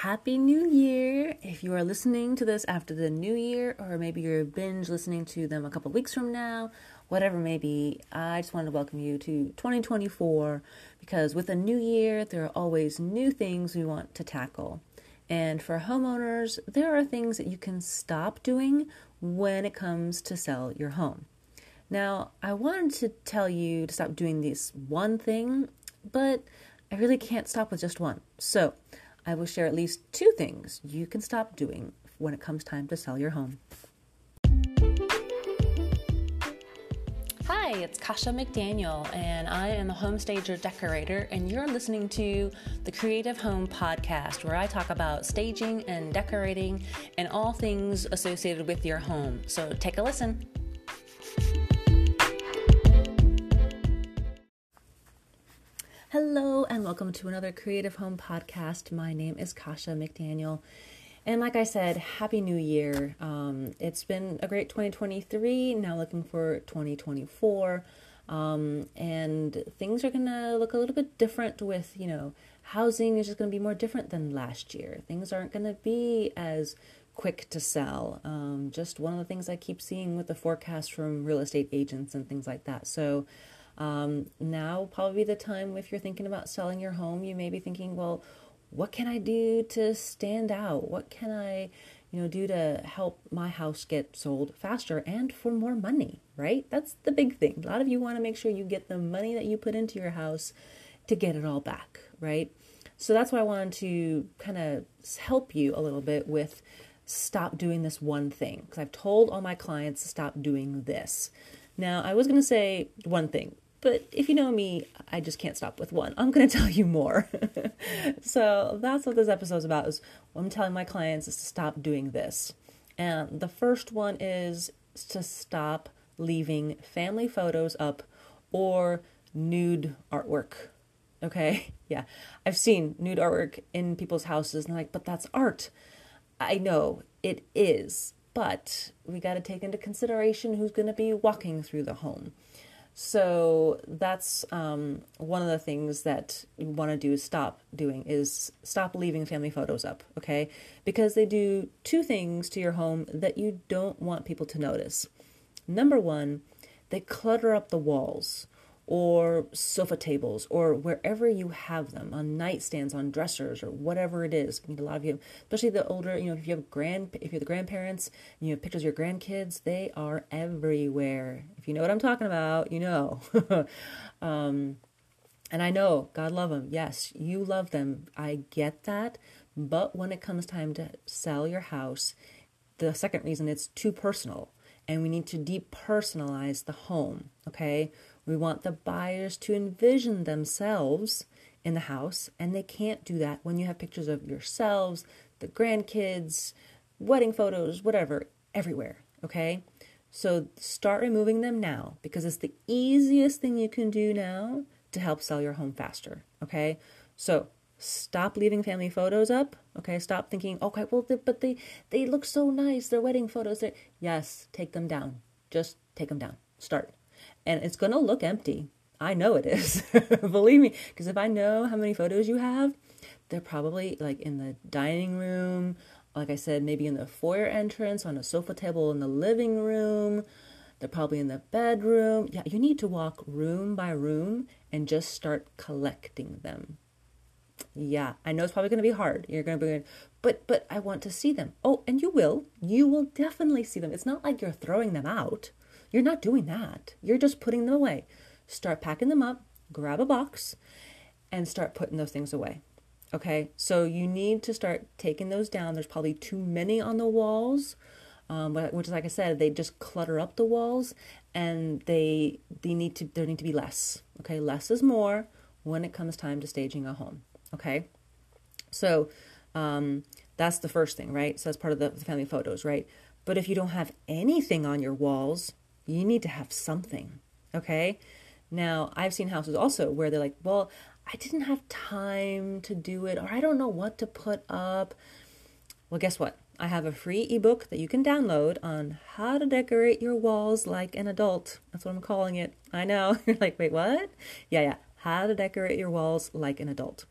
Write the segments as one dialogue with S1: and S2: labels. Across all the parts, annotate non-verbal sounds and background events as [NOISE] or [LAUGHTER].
S1: Happy New Year! If you are listening to this after the new year, or maybe you're binge listening to them a couple weeks from now, whatever may be, I just wanted to welcome you to 2024 because with a new year, there are always new things we want to tackle. And for homeowners, there are things that you can stop doing when it comes to sell your home. Now, I wanted to tell you to stop doing this one thing, but I really can't stop with just one. So, I will share at least two things you can stop doing when it comes time to sell your home. Hi, it's Kasha McDaniel, and I am a home stager decorator, and you're listening to the Creative Home Podcast, where I talk about staging and decorating and all things associated with your home. So take a listen. Hello, and welcome to another Creative Home Podcast. My name is Kasha McDaniel. And like I said, Happy New Year. Um, it's been a great 2023. Now looking for 2024. Um, and things are going to look a little bit different with, you know, housing is just going to be more different than last year. Things aren't going to be as quick to sell. Um, just one of the things I keep seeing with the forecast from real estate agents and things like that. So, um, now probably the time if you're thinking about selling your home, you may be thinking, well, what can I do to stand out? What can I, you know, do to help my house get sold faster and for more money, right? That's the big thing. A lot of you want to make sure you get the money that you put into your house to get it all back, right? So that's why I wanted to kind of help you a little bit with stop doing this one thing because I've told all my clients to stop doing this. Now, I was going to say one thing, but if you know me, I just can't stop with one. I'm going [LAUGHS] to tell you more. [LAUGHS] so that's what this episode is about. Is I'm telling my clients is to stop doing this. And the first one is to stop leaving family photos up or nude artwork. Okay? [LAUGHS] Yeah. I've seen nude artwork in people's houses and like, but that's art. I know it is, but we got to take into consideration who's going to be walking through the home. So that's um, one of the things that you want to do stop doing is stop leaving family photos up, okay? Because they do two things to your home that you don't want people to notice. Number one, they clutter up the walls or sofa tables or wherever you have them on nightstands on dressers or whatever it is a lot of you. Especially the older you know if you have grand if you're the grandparents and you have pictures of your grandkids they are everywhere. If you know what i'm talking about you know. [LAUGHS] Um, and i know god love them yes you love them. I get that. But when it comes time to sell your house the second reason it's too personal. And we need to depersonalize the home okay we want the buyers to envision themselves in the house, and they can't do that when you have pictures of yourselves, the grandkids, wedding photos, whatever, everywhere. Okay? So start removing them now because it's the easiest thing you can do now to help sell your home faster. Okay? So stop leaving family photos up. Okay? Stop thinking, okay, well, but they, they look so nice. They're wedding photos. Yes, take them down. Just take them down. Start and it's going to look empty. I know it is. [LAUGHS] Believe me, because if I know how many photos you have, they're probably like in the dining room, like I said, maybe in the foyer entrance, on a sofa table in the living room. They're probably in the bedroom. Yeah, you need to walk room by room and just start collecting them. Yeah, I know it's probably going to be hard. You're going to be, but but I want to see them. Oh, and you will. You will definitely see them. It's not like you're throwing them out. You're not doing that. You're just putting them away. Start packing them up, grab a box, and start putting those things away. Okay, so you need to start taking those down. There's probably too many on the walls, um, which is like I said, they just clutter up the walls, and they they need to there need to be less. Okay, less is more when it comes time to staging a home. Okay, so um, that's the first thing, right? So that's part of the family photos, right? But if you don't have anything on your walls, you need to have something. Okay. Now, I've seen houses also where they're like, well, I didn't have time to do it, or I don't know what to put up. Well, guess what? I have a free ebook that you can download on how to decorate your walls like an adult. That's what I'm calling it. I know. [LAUGHS] You're like, wait, what? Yeah, yeah. How to decorate your walls like an adult.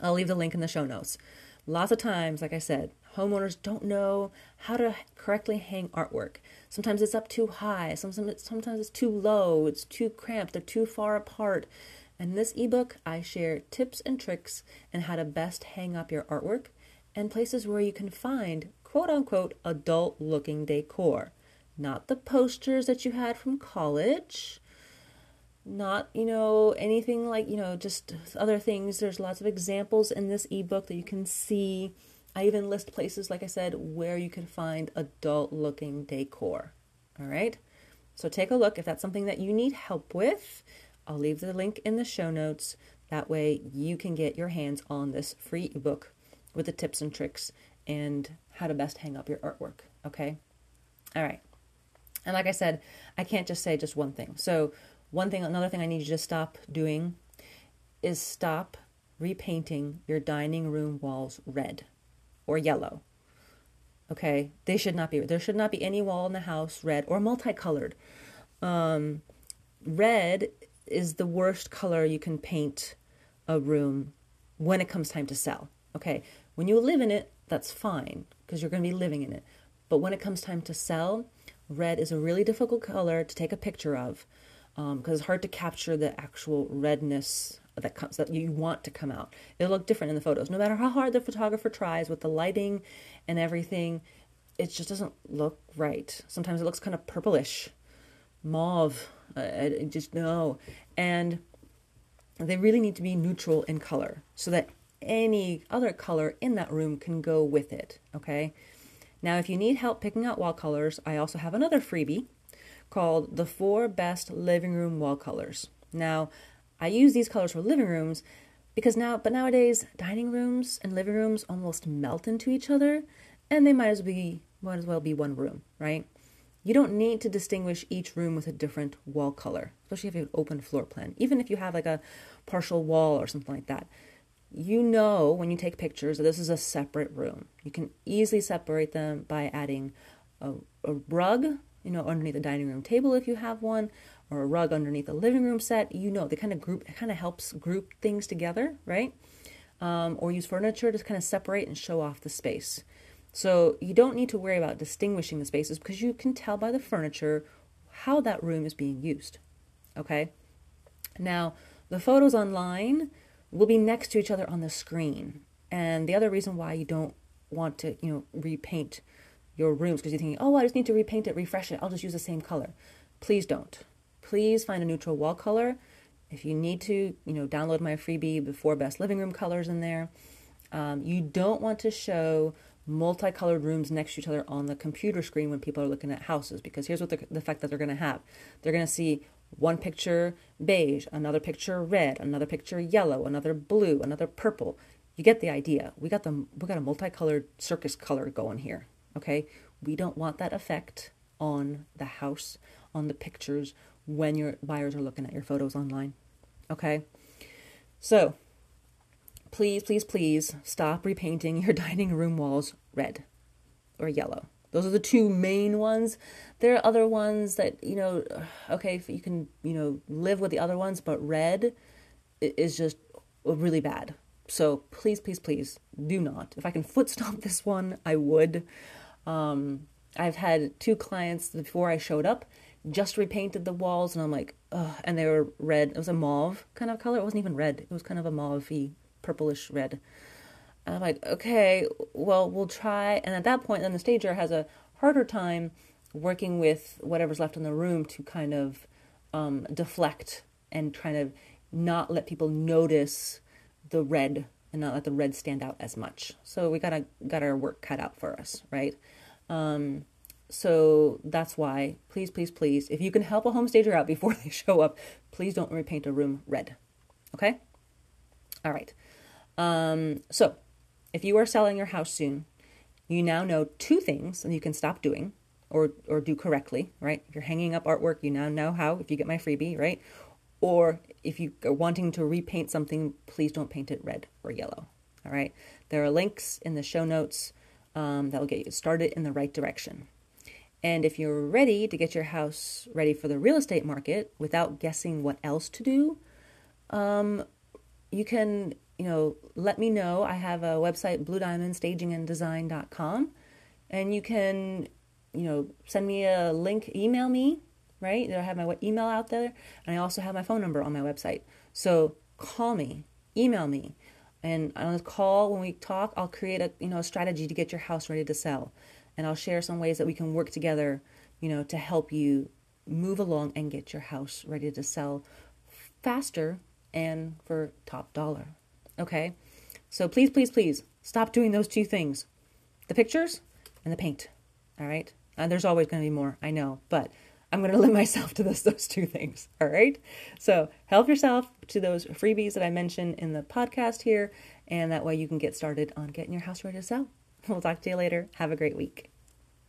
S1: I'll leave the link in the show notes. Lots of times, like I said, homeowners don't know how to correctly hang artwork. Sometimes it's up too high, sometimes it's, too low, it's too cramped, they're too far apart. In this ebook, I share tips and tricks and how to best hang up your artwork and places where you can find quote unquote adult looking decor. Not the posters that you had from college, not, you know, anything like, you know, just other things. There's lots of examples in this ebook that you can see. I even list places, like I said, where you can find adult looking decor. All right. So take a look if that's something that you need help with. I'll leave the link in the show notes. That way you can get your hands on this free ebook with the tips and tricks and how to best hang up your artwork. Okay? All right. And like I said, I can't just say just one thing. So, one thing, another thing I need you to stop doing is stop repainting your dining room walls red or yellow. Okay? They should not be, there should not be any wall in the house red or multicolored. Um, red is the worst color you can paint a room when it comes time to sell. Okay, when you live in it, that's fine because you're going to be living in it. But when it comes time to sell, red is a really difficult color to take a picture of because um, it's hard to capture the actual redness that comes that you want to come out. It'll look different in the photos, no matter how hard the photographer tries with the lighting and everything. It just doesn't look right. Sometimes it looks kind of purplish, mauve uh, I just no. And they really need to be neutral in color so that any other color in that room can go with it. Okay. Now, if you need help picking out wall colors, I also have another freebie called the four best living room wall colors. Now, I use these colors for living rooms because now, but nowadays, dining rooms and living rooms almost melt into each other, and they might as well be might as well be one room, right? You don't need to distinguish each room with a different wall color, especially if you have an open floor plan. Even if you have like a partial wall or something like that. You know when you take pictures that this is a separate room. You can easily separate them by adding a, a rug, you know, underneath the dining room table if you have one, or a rug underneath a living room set. You know, they kind of group, it kind of helps group things together, right? Um, or use furniture to kind of separate and show off the space. So you don't need to worry about distinguishing the spaces because you can tell by the furniture how that room is being used. Okay? Now, the photos online will be next to each other on the screen. And the other reason why you don't want to, you know, repaint your rooms because you're thinking, oh, I just need to repaint it, refresh it, I'll just use the same color. Please don't. Please find a neutral wall color. If you need to, you know, download my freebie, before best living room colors in there. Um, you don't want to show multicolored rooms next to each other on the computer screen when people are looking at houses because here's what the, the fact that they're going to have they're going to see one picture beige another picture red another picture yellow another blue another purple you get the idea we got the we got a multicolored circus color going here okay we don't want that effect on the house on the pictures when your buyers are looking at your photos online okay so please, please, please stop repainting your [LAUGHS] dining room walls red or yellow. Those are the two main ones. There are other ones that, you know, [SIGHS] okay, you can, you know, live with the other ones, but red is just really bad. So please, please, please do not. If I can foot stomp [LAUGHS] this one, I would. Um, I've had two clients before I showed up just repainted the walls, and I'm like, ugh, and they were red. It was a mauve kind of color. It wasn't even red. It was kind of a mauve purplish red. And I'm like, okay, well, we'll try. And at that point, then the stager has a harder time working with whatever's left in the room to kind of um, deflect and trying to not let people notice the red and not let the red stand out as much. So we gotta got our work cut out for us, right? Um, so that's why, please, please, please, if you can help a home stager out before [LAUGHS] they show up, please don't repaint a room red. Okay? All right. Um, so, if you are selling your house soon, you now know two things and you can stop doing or or do correctly, right? If you're hanging up artwork, you now know how if you get my freebie, right? Or if you are wanting to repaint something, please don't paint it red or yellow. All right. There are links in the show notes um, that will get you started in the right direction. And if you're ready to get your house ready for the real estate market without guessing what else to do, um, you can you know, let me know. I have a website, bluediamondstaginganddesign.com, and you can, you know, send me a link, email me, right? I have my email out there, and I also have my phone number on my website. So call me, email me, and on the call when we talk, I'll create a you know a strategy to get your house ready to sell, and I'll share some ways that we can work together, you know, to help you move along and get your house ready to sell faster and for top dollar. Okay? So please, please, please stop doing those two things the pictures and the paint. All right? And there's always going to be more, I know, but I'm going [LAUGHS] to limit myself to those, those two things. All right? So help yourself to those freebies that I mentioned in the podcast here, and that way you can get started on getting your house ready to sell. We'll talk to you later. Have a great week.